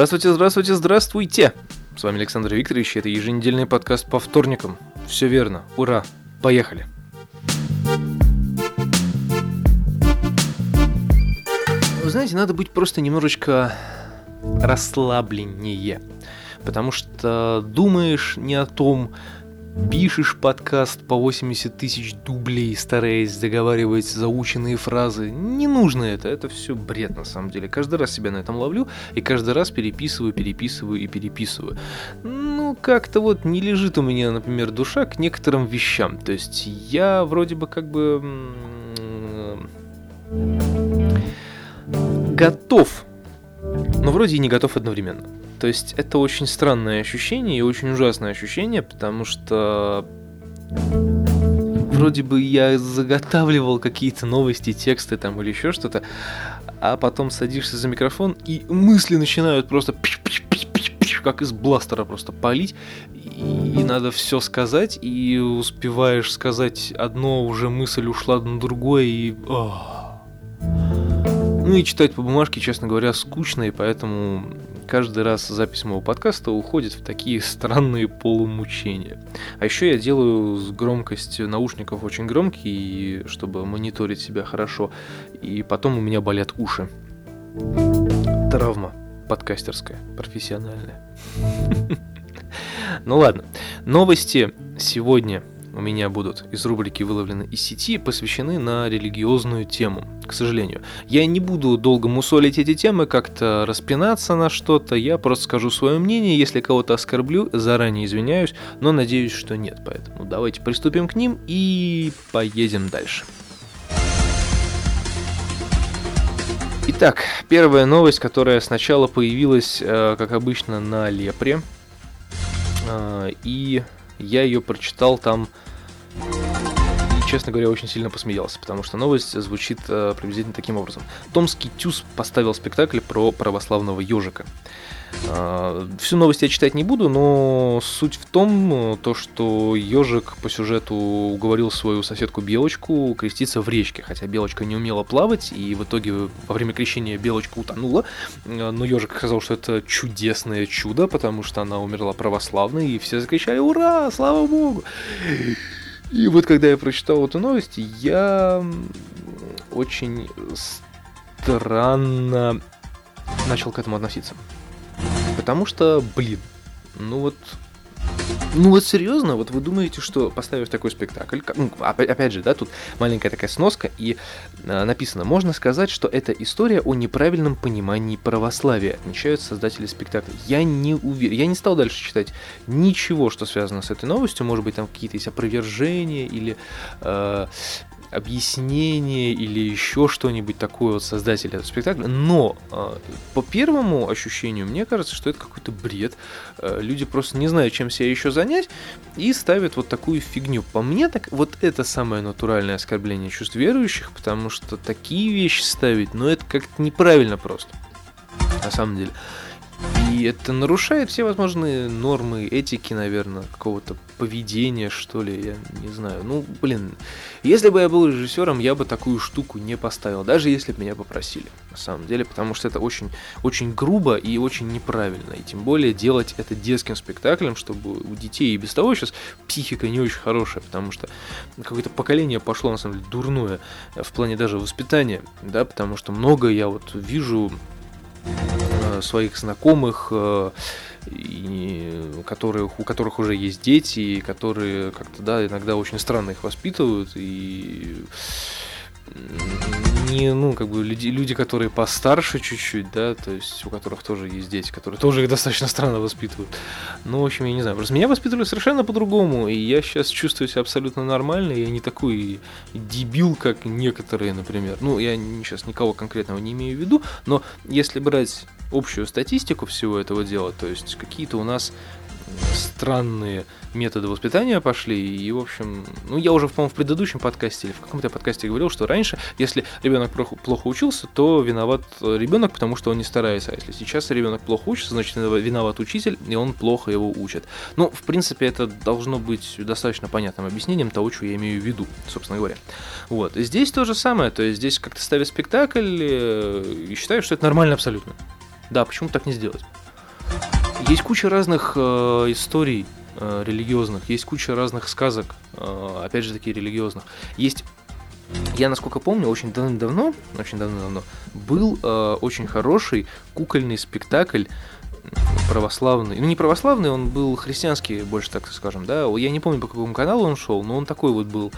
Здравствуйте, здравствуйте, здравствуйте! С вами Александр Викторович, это еженедельный подкаст по вторникам. Все верно, ура, поехали! Вы знаете, надо быть просто немножечко расслабленнее, потому что думаешь не о том, пишешь подкаст по 80 тысяч дублей, стараясь заговаривать заученные фразы. Не нужно это, это все бред на самом деле. Каждый раз себя на этом ловлю и каждый раз переписываю, переписываю и переписываю. Ну, как-то вот не лежит у меня, например, душа к некоторым вещам. То есть я вроде бы как бы готов, но вроде и не готов одновременно. То есть это очень странное ощущение и очень ужасное ощущение, потому что вроде бы я заготавливал какие-то новости, тексты там или еще что-то, а потом садишься за микрофон и мысли начинают просто как из бластера просто палить, и надо все сказать, и успеваешь сказать одно, уже мысль ушла на другое, и... Ну и читать по бумажке, честно говоря, скучно, и поэтому каждый раз запись моего подкаста уходит в такие странные полумучения. А еще я делаю с громкостью наушников очень громкий, чтобы мониторить себя хорошо, и потом у меня болят уши. Травма подкастерская, профессиональная. Ну ладно, новости сегодня у меня будут из рубрики «Выловлены из сети» посвящены на религиозную тему, к сожалению. Я не буду долго мусолить эти темы, как-то распинаться на что-то, я просто скажу свое мнение, если кого-то оскорблю, заранее извиняюсь, но надеюсь, что нет, поэтому давайте приступим к ним и поедем дальше. Итак, первая новость, которая сначала появилась, э, как обычно, на Лепре, э, и я ее прочитал там честно говоря, очень сильно посмеялся, потому что новость звучит э, приблизительно таким образом. Томский Тюз поставил спектакль про православного ежика. Э, всю новость я читать не буду, но суть в том, то, что ежик по сюжету уговорил свою соседку Белочку креститься в речке, хотя Белочка не умела плавать, и в итоге во время крещения Белочка утонула, э, но ежик сказал, что это чудесное чудо, потому что она умерла православной, и все закричали «Ура! Слава Богу!» И вот когда я прочитал эту новость, я очень странно начал к этому относиться. Потому что, блин, ну вот ну вот серьезно, вот вы думаете, что поставив такой спектакль, ну, опять же, да, тут маленькая такая сноска, и э, написано, можно сказать, что это история о неправильном понимании православия, отмечают создатели спектакля. Я не уверен, я не стал дальше читать ничего, что связано с этой новостью, может быть, там какие-то есть опровержения или э, объяснение или еще что-нибудь такое от создателя этого спектакля. Но э, по первому ощущению, мне кажется, что это какой-то бред. Э, люди просто не знают, чем себя еще занять, и ставят вот такую фигню. По мне, так вот это самое натуральное оскорбление чувств верующих, потому что такие вещи ставить, ну это как-то неправильно просто. На самом деле. И это нарушает все возможные нормы этики, наверное, какого-то поведения, что ли, я не знаю. Ну, блин, если бы я был режиссером, я бы такую штуку не поставил, даже если бы меня попросили, на самом деле, потому что это очень, очень грубо и очень неправильно. И тем более делать это детским спектаклем, чтобы у детей и без того сейчас психика не очень хорошая, потому что какое-то поколение пошло, на самом деле, дурное в плане даже воспитания, да, потому что много я вот вижу своих знакомых, э, и, у которых уже есть дети, которые как-то, да, иногда очень странно их воспитывают, и не, ну, как бы люди, люди, которые постарше чуть-чуть, да, то есть у которых тоже есть дети, которые тоже их достаточно странно воспитывают. Ну, в общем, я не знаю, просто меня воспитывали совершенно по-другому, и я сейчас чувствую себя абсолютно нормально, я не такой дебил, как некоторые, например. Ну, я сейчас никого конкретного не имею в виду, но если брать общую статистику всего этого дела, то есть какие-то у нас странные методы воспитания пошли. И, в общем, ну, я уже, по-моему, в предыдущем подкасте или в каком-то подкасте говорил, что раньше, если ребенок плохо учился, то виноват ребенок, потому что он не старается. А если сейчас ребенок плохо учится, значит, виноват учитель, и он плохо его учит. Ну, в принципе, это должно быть достаточно понятным объяснением того, что я имею в виду, собственно говоря. Вот. И здесь то же самое, то есть здесь как-то ставят спектакль э, и считаю, что это нормально абсолютно. Да, почему так не сделать? Есть куча разных э, историй э, религиозных, есть куча разных сказок, э, опять же таки религиозных. Есть я, насколько помню, очень давно, очень давно-давно был э, очень хороший кукольный спектакль православный. Ну, не православный, он был христианский, больше так скажем, да. Я не помню, по какому каналу он шел, но он такой вот был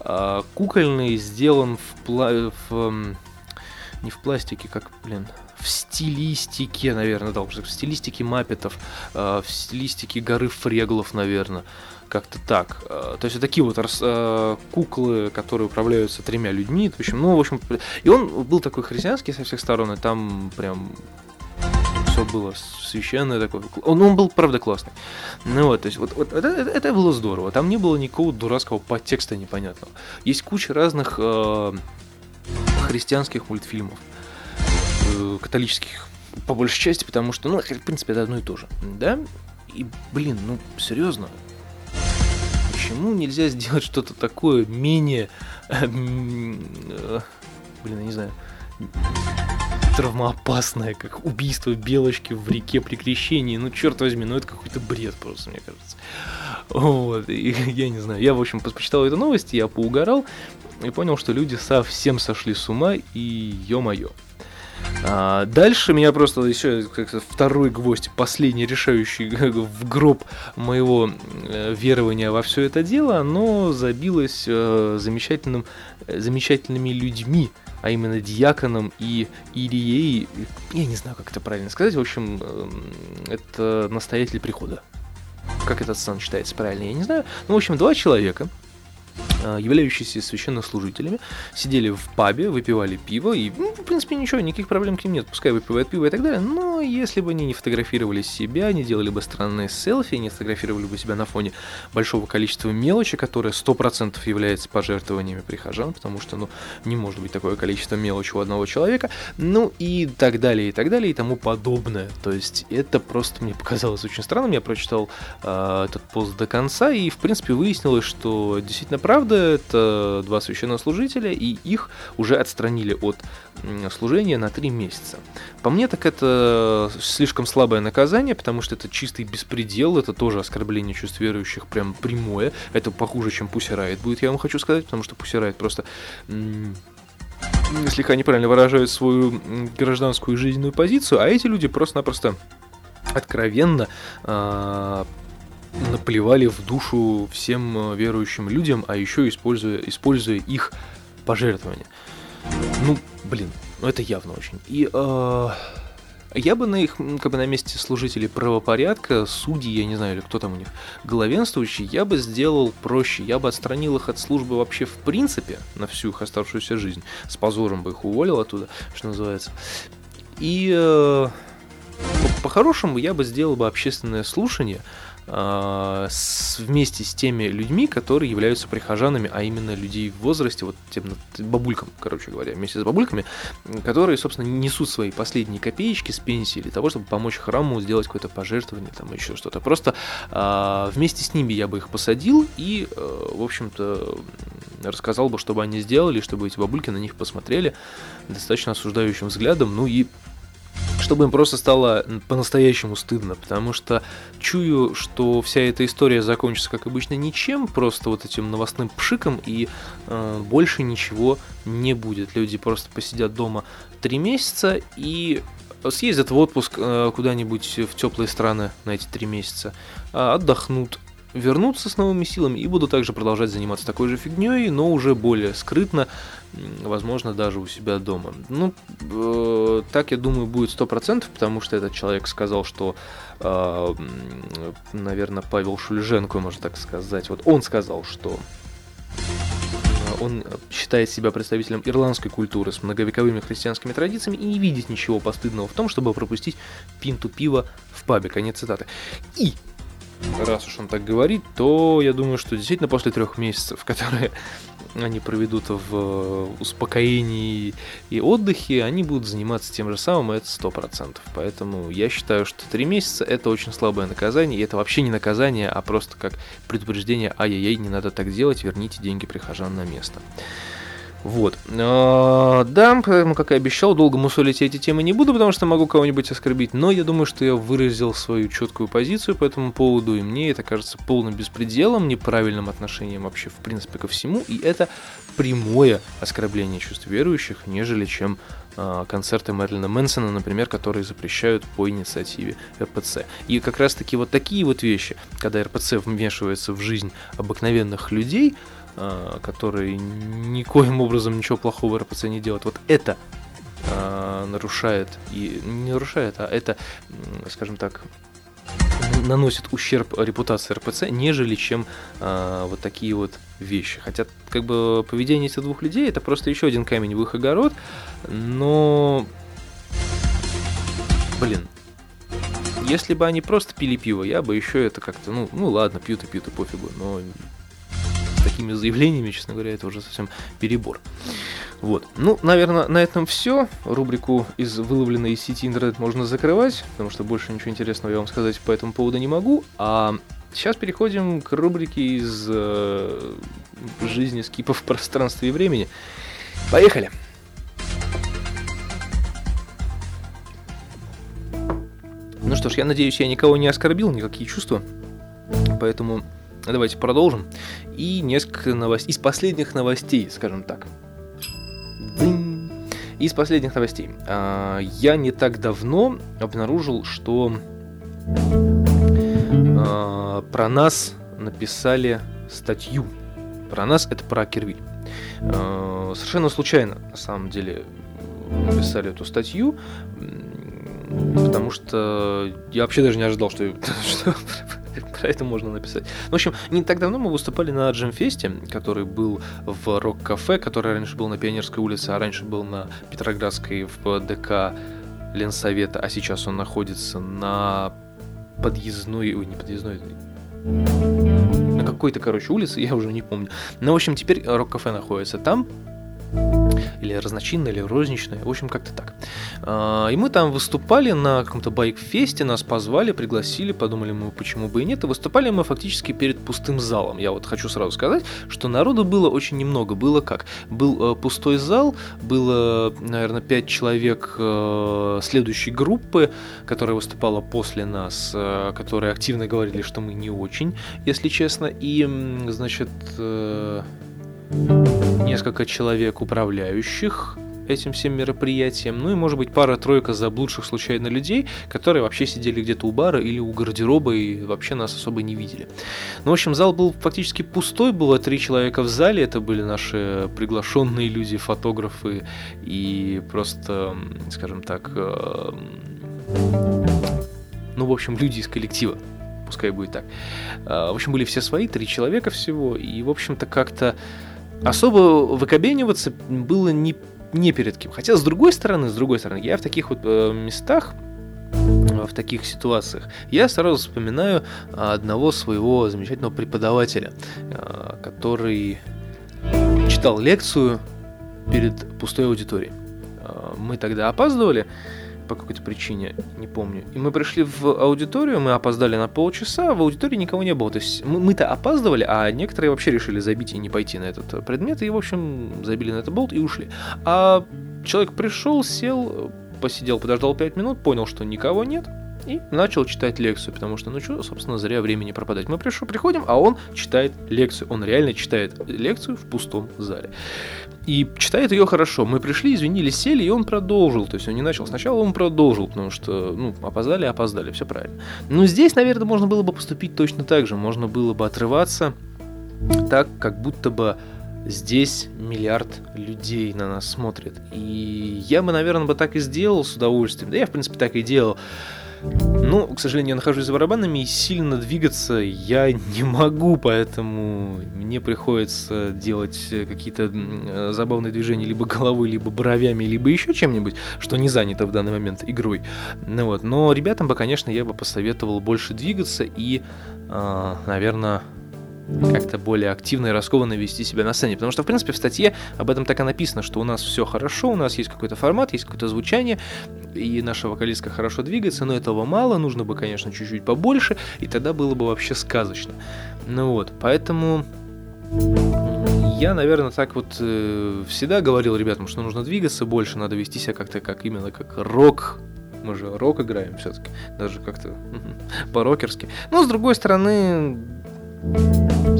э, кукольный, сделан в, пла- в не в пластике, как, блин, в стилистике, наверное, да, в стилистике маппетов, э, в стилистике горы Фреглов, наверное. Как-то так. Э, то есть вот такие вот э, куклы, которые управляются тремя людьми. В общем, ну, в общем, и он был такой христианский со всех сторон, и там прям все было священное такое. Он, он был, правда, классный. Ну вот, то есть вот, вот это, это было здорово. Там не было никакого дурацкого подтекста непонятного. Есть куча разных э, христианских мультфильмов, католических, по большей части, потому что, ну, в принципе, это одно и то же, да? И, блин, ну, серьезно, почему нельзя сделать что-то такое менее, э, э, блин, я не знаю, травмоопасное, как убийство белочки в реке при крещении. Ну, черт возьми, ну это какой-то бред просто, мне кажется. Вот, и я не знаю, я, в общем, почитал эту новость, я поугарал и понял, что люди совсем сошли с ума, и ё-моё. А дальше меня просто еще как второй гвоздь, последний решающий в гроб моего верования во все это дело, оно забилось э, замечательным, э, замечательными людьми, а именно диаконом и Ирией, я не знаю, как это правильно сказать, в общем, эм, это настоятель прихода. Как этот сан читается правильно, я не знаю. Ну, в общем, два человека, являющиеся священнослужителями, сидели в пабе, выпивали пиво, и, ну, в принципе, ничего, никаких проблем к ним нет, пускай выпивают пиво и так далее, но если бы они не фотографировали себя, не делали бы странные селфи, не фотографировали бы себя на фоне большого количества мелочи, которое 100% является пожертвованиями прихожан, потому что, ну, не может быть такое количество мелочи у одного человека, ну, и так далее, и так далее, и тому подобное, то есть это просто мне показалось очень странным, я прочитал э, этот пост до конца, и, в принципе, выяснилось, что действительно правда, это два священнослужителя, и их уже отстранили от служения на три месяца. По мне, так это слишком слабое наказание, потому что это чистый беспредел, это тоже оскорбление чувств верующих прям прямое. Это похуже, чем Пусирает будет, я вам хочу сказать, потому что Пусирает просто слегка неправильно выражают свою гражданскую жизненную позицию, а эти люди просто-напросто откровенно э, наплевали в душу всем э, верующим людям, а еще используя, используя их пожертвования. Ну, блин, ну это явно очень. И э, я бы на их, как бы на месте служителей правопорядка, судьи, я не знаю, или кто там у них, главенствующий, я бы сделал проще. Я бы отстранил их от службы вообще в принципе на всю их оставшуюся жизнь. С позором бы их уволил оттуда, что называется. И э, по-хорошему я бы сделал бы общественное слушание, с, вместе с теми людьми, которые являются прихожанами, а именно людей в возрасте, вот тем бабулькам, короче говоря, вместе с бабульками, которые, собственно, несут свои последние копеечки с пенсии для того, чтобы помочь храму сделать какое-то пожертвование, там еще что-то. Просто а, вместе с ними я бы их посадил и, а, в общем-то, рассказал бы, чтобы они сделали, чтобы эти бабульки на них посмотрели достаточно осуждающим взглядом, ну и чтобы им просто стало по-настоящему стыдно, потому что чую, что вся эта история закончится, как обычно, ничем, просто вот этим новостным пшиком, и э, больше ничего не будет. Люди просто посидят дома три месяца и съездят в отпуск э, куда-нибудь в теплые страны на эти три месяца, э, отдохнут, вернутся с новыми силами и буду также продолжать заниматься такой же фигней, но уже более скрытно, возможно, даже у себя дома. Ну, э, так, я думаю, будет 100%, потому что этот человек сказал, что, э, наверное, Павел Шульженко, можно так сказать, вот он сказал, что он считает себя представителем ирландской культуры с многовековыми христианскими традициями и не видит ничего постыдного в том, чтобы пропустить пинту пива в пабе. Конец цитаты. И раз уж он так говорит, то я думаю, что действительно после трех месяцев, которые они проведут в успокоении и отдыхе, они будут заниматься тем же самым, и это сто процентов. Поэтому я считаю, что три месяца это очень слабое наказание, и это вообще не наказание, а просто как предупреждение, ай-яй-яй, не надо так делать, верните деньги прихожан на место. Вот. А, да, поэтому, как и обещал, долго мусолить эти темы не буду, потому что могу кого-нибудь оскорбить, но я думаю, что я выразил свою четкую позицию по этому поводу, и мне это кажется полным беспределом, неправильным отношением вообще, в принципе, ко всему, и это прямое оскорбление чувств верующих, нежели чем э, концерты Мэрилина Мэнсона, например, которые запрещают по инициативе РПЦ. И как раз-таки вот такие вот вещи, когда РПЦ вмешивается в жизнь обыкновенных людей, а, которые никоим образом ничего плохого РПЦ не делают. Вот это э, нарушает, и не нарушает, а это, скажем так, наносит ущерб репутации РПЦ, нежели чем э, вот такие вот вещи. Хотя, как бы, поведение этих двух людей это просто еще один камень в их огород, но, блин, если бы они просто пили пиво, я бы еще это как-то, ну, ну ладно, пьют и пьют и пофигу, но такими заявлениями, честно говоря, это уже совсем перебор. Вот. Ну, наверное, на этом все. Рубрику из выловленной из сети интернет можно закрывать, потому что больше ничего интересного я вам сказать по этому поводу не могу. А сейчас переходим к рубрике из э, жизни скипов в пространстве и времени. Поехали! Ну что ж, я надеюсь, я никого не оскорбил, никакие чувства. Поэтому давайте продолжим. И несколько новостей, из последних новостей, скажем так. Из последних новостей. А, я не так давно обнаружил, что а, про нас написали статью. Про нас это про Кервиль. А, совершенно случайно, на самом деле, написали эту статью, потому что я вообще даже не ожидал, что, что про это можно написать. В общем, не так давно мы выступали на Джемфесте, который был в Рок-кафе, который раньше был на Пионерской улице, а раньше был на Петроградской в ДК Ленсовета, а сейчас он находится на подъездной, ой, не подъездной, на какой-то, короче, улице, я уже не помню. Но, в общем, теперь Рок-кафе находится там, или разночинная, или розничная, в общем, как-то так. А, и мы там выступали на каком-то байк-фесте, нас позвали, пригласили, подумали мы, почему бы и нет, и выступали мы фактически перед пустым залом. Я вот хочу сразу сказать, что народу было очень немного. Было как? Был э, пустой зал, было, наверное, пять человек э, следующей группы, которая выступала после нас, э, которые активно говорили, что мы не очень, если честно, и, значит, несколько человек управляющих этим всем мероприятием, ну и, может быть, пара-тройка заблудших случайно людей, которые вообще сидели где-то у бара или у гардероба и вообще нас особо не видели. Ну, в общем, зал был фактически пустой, было три человека в зале, это были наши приглашенные люди, фотографы и просто, скажем так, э, ну, в общем, люди из коллектива, пускай будет так. Э, в общем, были все свои, три человека всего, и, в общем-то, как-то особо выкобениваться было не, не перед кем. Хотя, с другой стороны, с другой стороны, я в таких вот э, местах, в таких ситуациях, я сразу вспоминаю одного своего замечательного преподавателя, э, который читал лекцию перед пустой аудиторией. Э, мы тогда опаздывали, по какой-то причине, не помню. И мы пришли в аудиторию, мы опоздали на полчаса, в аудитории никого не было. То есть мы-то опаздывали, а некоторые вообще решили забить и не пойти на этот предмет, и, в общем, забили на этот болт и ушли. А человек пришел, сел, посидел, подождал 5 минут, понял, что никого нет, и начал читать лекцию, потому что, ну что, собственно, зря времени пропадать. Мы пришел, приходим, а он читает лекцию. Он реально читает лекцию в пустом зале. И читает ее хорошо. Мы пришли, извинились, сели, и он продолжил. То есть он не начал сначала, он продолжил, потому что, ну, опоздали, опоздали, все правильно. Но здесь, наверное, можно было бы поступить точно так же. Можно было бы отрываться так, как будто бы здесь миллиард людей на нас смотрит. И я бы, наверное, бы так и сделал с удовольствием. Да я, в принципе, так и делал. Ну, к сожалению, я нахожусь за барабанами и сильно двигаться я не могу, поэтому мне приходится делать какие-то э, забавные движения либо головой, либо бровями, либо еще чем-нибудь, что не занято в данный момент игрой. Ну, вот. Но ребятам бы, конечно, я бы посоветовал больше двигаться и, э, наверное, как-то более активно и раскованно вести себя на сцене. Потому что, в принципе, в статье об этом так и написано, что у нас все хорошо, у нас есть какой-то формат, есть какое-то звучание, и наша вокалистка хорошо двигается, но этого мало, нужно бы, конечно, чуть-чуть побольше, и тогда было бы вообще сказочно. Ну вот, поэтому я, наверное, так вот э, всегда говорил ребятам, что нужно двигаться больше, надо вести себя как-то как именно как рок. Мы же рок играем все-таки, даже как-то по-рокерски. Но с другой стороны,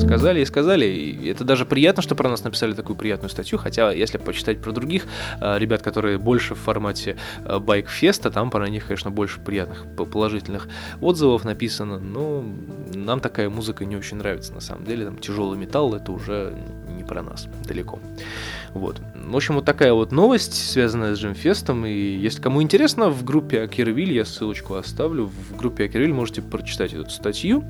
Сказали и сказали. И это даже приятно, что про нас написали такую приятную статью. Хотя, если почитать про других э, ребят, которые больше в формате э, байкфеста, там про них, конечно, больше приятных положительных отзывов написано. Но нам такая музыка не очень нравится, на самом деле. Там тяжелый металл это уже не про нас далеко. Вот. В общем, вот такая вот новость, связанная с Джимфестом. И если кому интересно, в группе Акервиль, я ссылочку оставлю, в группе Акервиль можете прочитать эту статью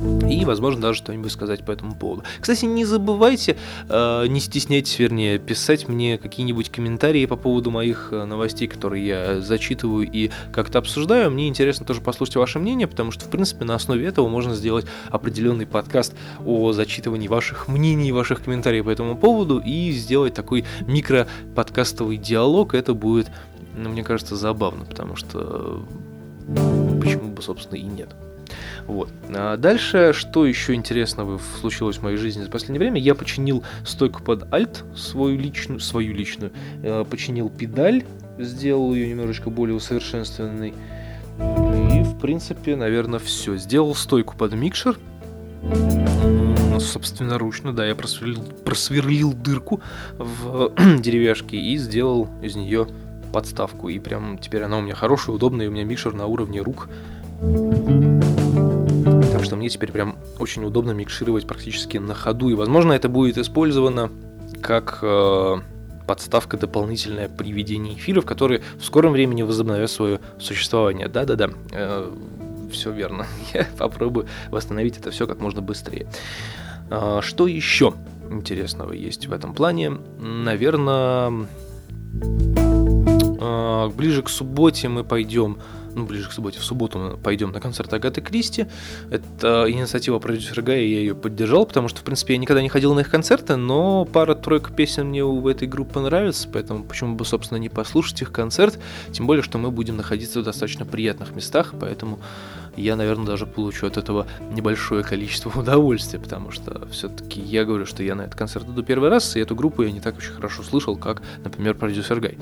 и, возможно, даже что-нибудь сказать по этому поводу. Кстати, не забывайте, э, не стесняйтесь, вернее, писать мне какие-нибудь комментарии по поводу моих э, новостей, которые я зачитываю и как-то обсуждаю. Мне интересно тоже послушать ваше мнение, потому что, в принципе, на основе этого можно сделать определенный подкаст о зачитывании ваших мнений, ваших комментариев по этому поводу и сделать такой микро-подкастовый диалог. Это будет, ну, мне кажется, забавно, потому что почему бы, собственно, и нет. Вот. А дальше, что еще интересного случилось в моей жизни за последнее время? Я починил стойку под Alt, свою личную, свою личную, э, починил педаль, сделал ее немножечко более усовершенствованной. И, в принципе, наверное, все. Сделал стойку под микшер, собственноручно, да, я просверлил, просверлил дырку в деревяшке и сделал из нее подставку. И прям теперь она у меня хорошая, удобная, и у меня микшер на уровне рук. Что мне теперь прям очень удобно микшировать практически на ходу. И, возможно, это будет использовано как э, подставка дополнительная при ведении эфиров, которые в скором времени возобновят свое существование. Да-да-да, э, все верно. Я попробую восстановить это все как можно быстрее. Э, что еще интересного есть в этом плане? Наверное, э, ближе к субботе мы пойдем ну, ближе к субботе, в субботу мы пойдем на концерт Агаты Кристи. Это инициатива продюсера Гая, я ее поддержал, потому что, в принципе, я никогда не ходил на их концерты, но пара-тройка песен мне у этой группы нравится, поэтому почему бы, собственно, не послушать их концерт, тем более, что мы будем находиться в достаточно приятных местах, поэтому я, наверное, даже получу от этого небольшое количество удовольствия, потому что все-таки я говорю, что я на этот концерт иду первый раз, и эту группу я не так очень хорошо слышал, как, например, продюсер Гай.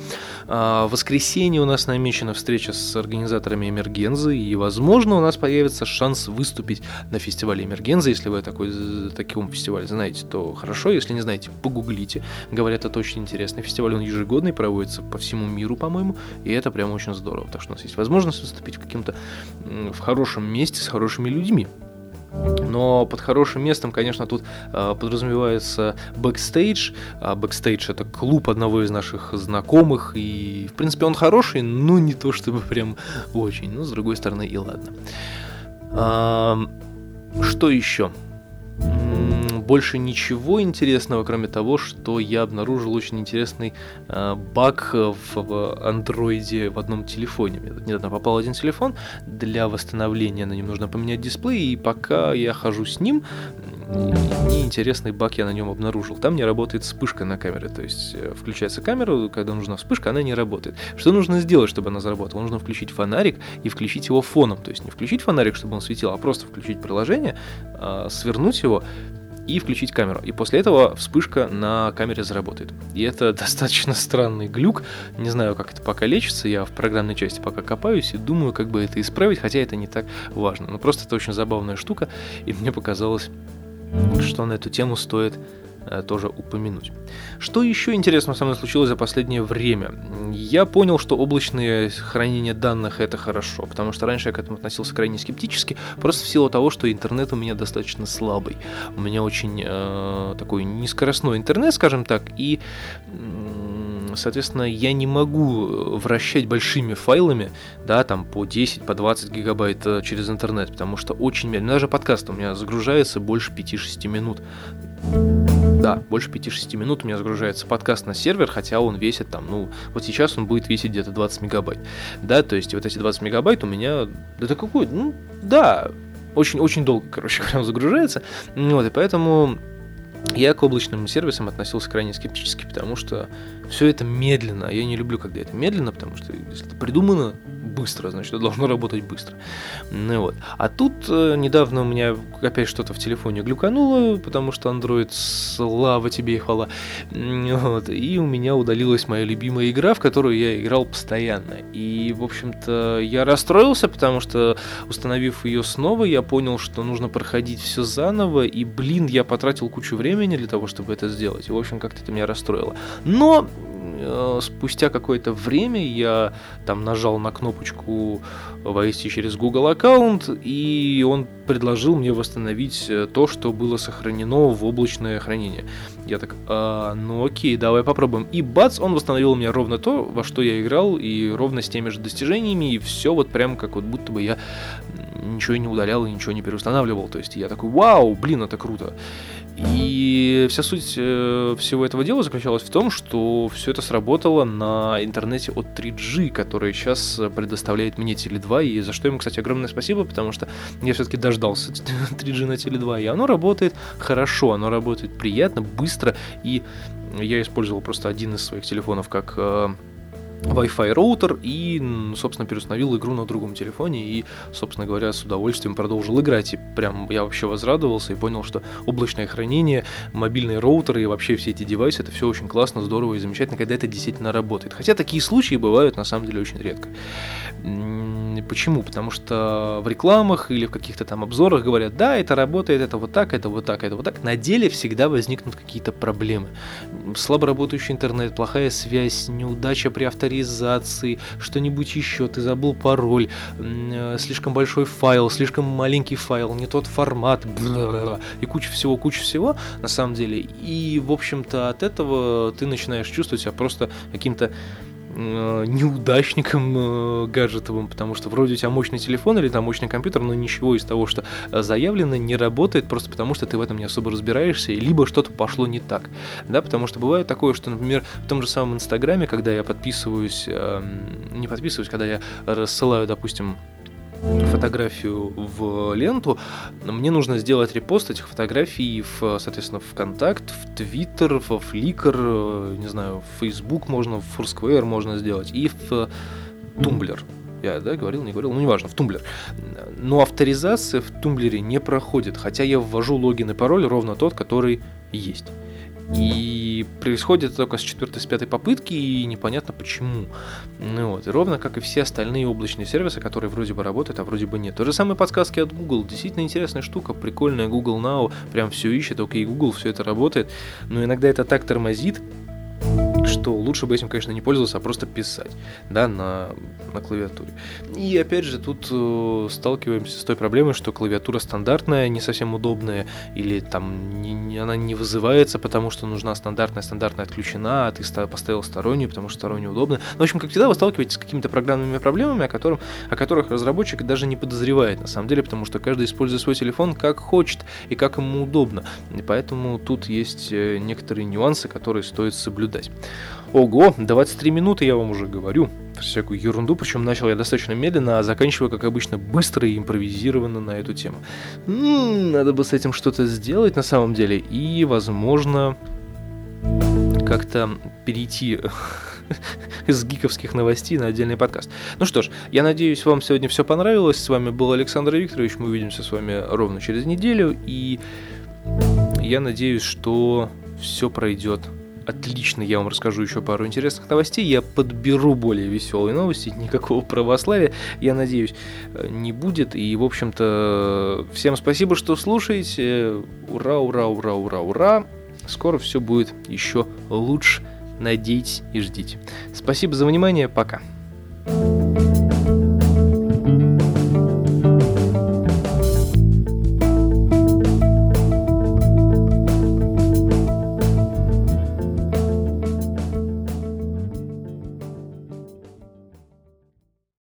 А, в воскресенье у нас намечена встреча с организаторами Эмергензы, и, возможно, у нас появится шанс выступить на фестивале Эмергензы. Если вы такой, таком фестивале знаете, то хорошо, если не знаете, погуглите. Говорят, это очень интересный фестиваль, он ежегодный, проводится по всему миру, по-моему, и это прям очень здорово. Так что у нас есть возможность выступить в каким-то в хорошем хорошем месте с хорошими людьми. Но под хорошим местом, конечно, тут э, подразумевается бэкстейдж. А бэкстейдж это клуб одного из наших знакомых. И, в принципе, он хороший, но не то чтобы прям очень. Но, с другой стороны, и ладно. А, что еще? Больше ничего интересного, кроме того, что я обнаружил очень интересный э, баг в андроиде в одном телефоне. Мне недавно попал один телефон, для восстановления на нем нужно поменять дисплей, и пока я хожу с ним, неинтересный баг я на нем обнаружил. Там не работает вспышка на камере, то есть э, включается камера, когда нужна вспышка, она не работает. Что нужно сделать, чтобы она заработала? Нужно включить фонарик и включить его фоном, то есть не включить фонарик, чтобы он светил, а просто включить приложение, а, свернуть его, и включить камеру. И после этого вспышка на камере заработает. И это достаточно странный глюк. Не знаю, как это пока лечится. Я в программной части пока копаюсь и думаю, как бы это исправить, хотя это не так важно. Но просто это очень забавная штука, и мне показалось, что на эту тему стоит тоже упомянуть. Что еще интересного со мной случилось за последнее время? Я понял, что облачное хранение данных это хорошо, потому что раньше я к этому относился крайне скептически, просто в силу того, что интернет у меня достаточно слабый. У меня очень э, такой нескоростной интернет, скажем так, и соответственно, я не могу вращать большими файлами, да, там по 10, по 20 гигабайт э, через интернет, потому что очень медленно. Даже подкаст у меня загружается больше 5-6 минут. Да, больше 5-6 минут у меня загружается подкаст на сервер, хотя он весит там, ну, вот сейчас он будет весить где-то 20 мегабайт. Да, то есть вот эти 20 мегабайт у меня, да какой, ну, да, очень-очень долго, короче говоря, загружается. Вот, и поэтому я к облачным сервисам относился крайне скептически, потому что все это медленно. Я не люблю, когда это медленно, потому что если это придумано быстро, значит, это должно работать быстро. Ну, вот. А тут э, недавно у меня опять что-то в телефоне глюкануло, потому что Android, слава тебе и хвала. Вот. И у меня удалилась моя любимая игра, в которую я играл постоянно. И, в общем-то, я расстроился, потому что, установив ее снова, я понял, что нужно проходить все заново, и, блин, я потратил кучу времени для того, чтобы это сделать. И, в общем, как-то это меня расстроило. Но Э, спустя какое-то время я там нажал на кнопочку войти через Google аккаунт, и он предложил мне восстановить э, то, что было сохранено в облачное хранение. Я так, а, ну окей, давай попробуем. И бац, он восстановил мне ровно то, во что я играл, и ровно с теми же достижениями, и все вот прям как вот будто бы я ничего не удалял и ничего не переустанавливал. То есть я такой, вау, блин, это круто. И вся суть э, всего этого дела заключалась в том, что все это сработало на интернете от 3G, который сейчас предоставляет мне Теле2, и за что ему, кстати, огромное спасибо, потому что я все-таки дождался 3G на Теле2, и оно работает хорошо, оно работает приятно, быстро, и я использовал просто один из своих телефонов как э, Wi-Fi роутер и, собственно, переустановил игру на другом телефоне и, собственно говоря, с удовольствием продолжил играть. И прям я вообще возрадовался и понял, что облачное хранение, мобильные роутеры и вообще все эти девайсы, это все очень классно, здорово и замечательно, когда это действительно работает. Хотя такие случаи бывают на самом деле очень редко. Почему? Потому что в рекламах или в каких-то там обзорах говорят, да, это работает, это вот так, это вот так, это вот так. На деле всегда возникнут какие-то проблемы. Слабо работающий интернет, плохая связь, неудача при авторизации, что-нибудь еще, ты забыл пароль, э, слишком большой файл, слишком маленький файл, не тот формат, и куча всего, куча всего, на самом деле. И, в общем-то, от этого ты начинаешь чувствовать себя просто каким-то Э, неудачником э, гаджетовым, потому что вроде у тебя мощный телефон или там мощный компьютер, но ничего из того, что заявлено, не работает просто потому, что ты в этом не особо разбираешься, либо что-то пошло не так, да, потому что бывает такое, что, например, в том же самом Инстаграме, когда я подписываюсь, э, не подписываюсь, когда я рассылаю, допустим, фотографию в ленту, мне нужно сделать репост этих фотографий в, соответственно, в Контакт, в Твиттер, в Flickr, не знаю, в Facebook можно, в Foursquare можно сделать и в Tumblr. Я, да, говорил, не говорил, ну неважно, в Tumblr. Но авторизация в Tumblr е не проходит, хотя я ввожу логин и пароль ровно тот, который есть. И происходит это только с четвертой, с пятой попытки, и непонятно почему. Ну вот, и ровно как и все остальные облачные сервисы, которые вроде бы работают, а вроде бы нет. То же самое подсказки от Google. Действительно интересная штука, прикольная. Google Now прям все ищет, окей, Google, все это работает. Но иногда это так тормозит, что лучше бы этим, конечно, не пользоваться, а просто писать, да, на, на клавиатуре. И опять же, тут э, сталкиваемся с той проблемой, что клавиатура стандартная, не совсем удобная, или там не, не, она не вызывается, потому что нужна стандартная, стандартная отключена, а ты поставил стороннюю, потому что сторонняя удобная. Ну, в общем, как всегда, вы сталкиваетесь с какими-то программными проблемами, о, котором, о которых разработчик даже не подозревает, на самом деле, потому что каждый использует свой телефон как хочет и как ему удобно. И поэтому тут есть э, некоторые нюансы, которые стоит соблюдать. Ого, 23 минуты я вам уже говорю. Всякую ерунду, причем начал я достаточно медленно, а заканчиваю, как обычно, быстро и импровизированно на эту тему. М-м, надо бы с этим что-то сделать на самом деле, и, возможно, как-то перейти из гиковских новостей на отдельный подкаст. Ну что ж, я надеюсь, вам сегодня все понравилось. С вами был Александр Викторович. Мы увидимся с вами ровно через неделю. И я надеюсь, что все пройдет отлично, я вам расскажу еще пару интересных новостей, я подберу более веселые новости, никакого православия, я надеюсь, э, не будет. И, в общем-то, всем спасибо, что слушаете. Ура, ура, ура, ура, ура. Скоро все будет еще лучше. Надейтесь и ждите. Спасибо за внимание, пока.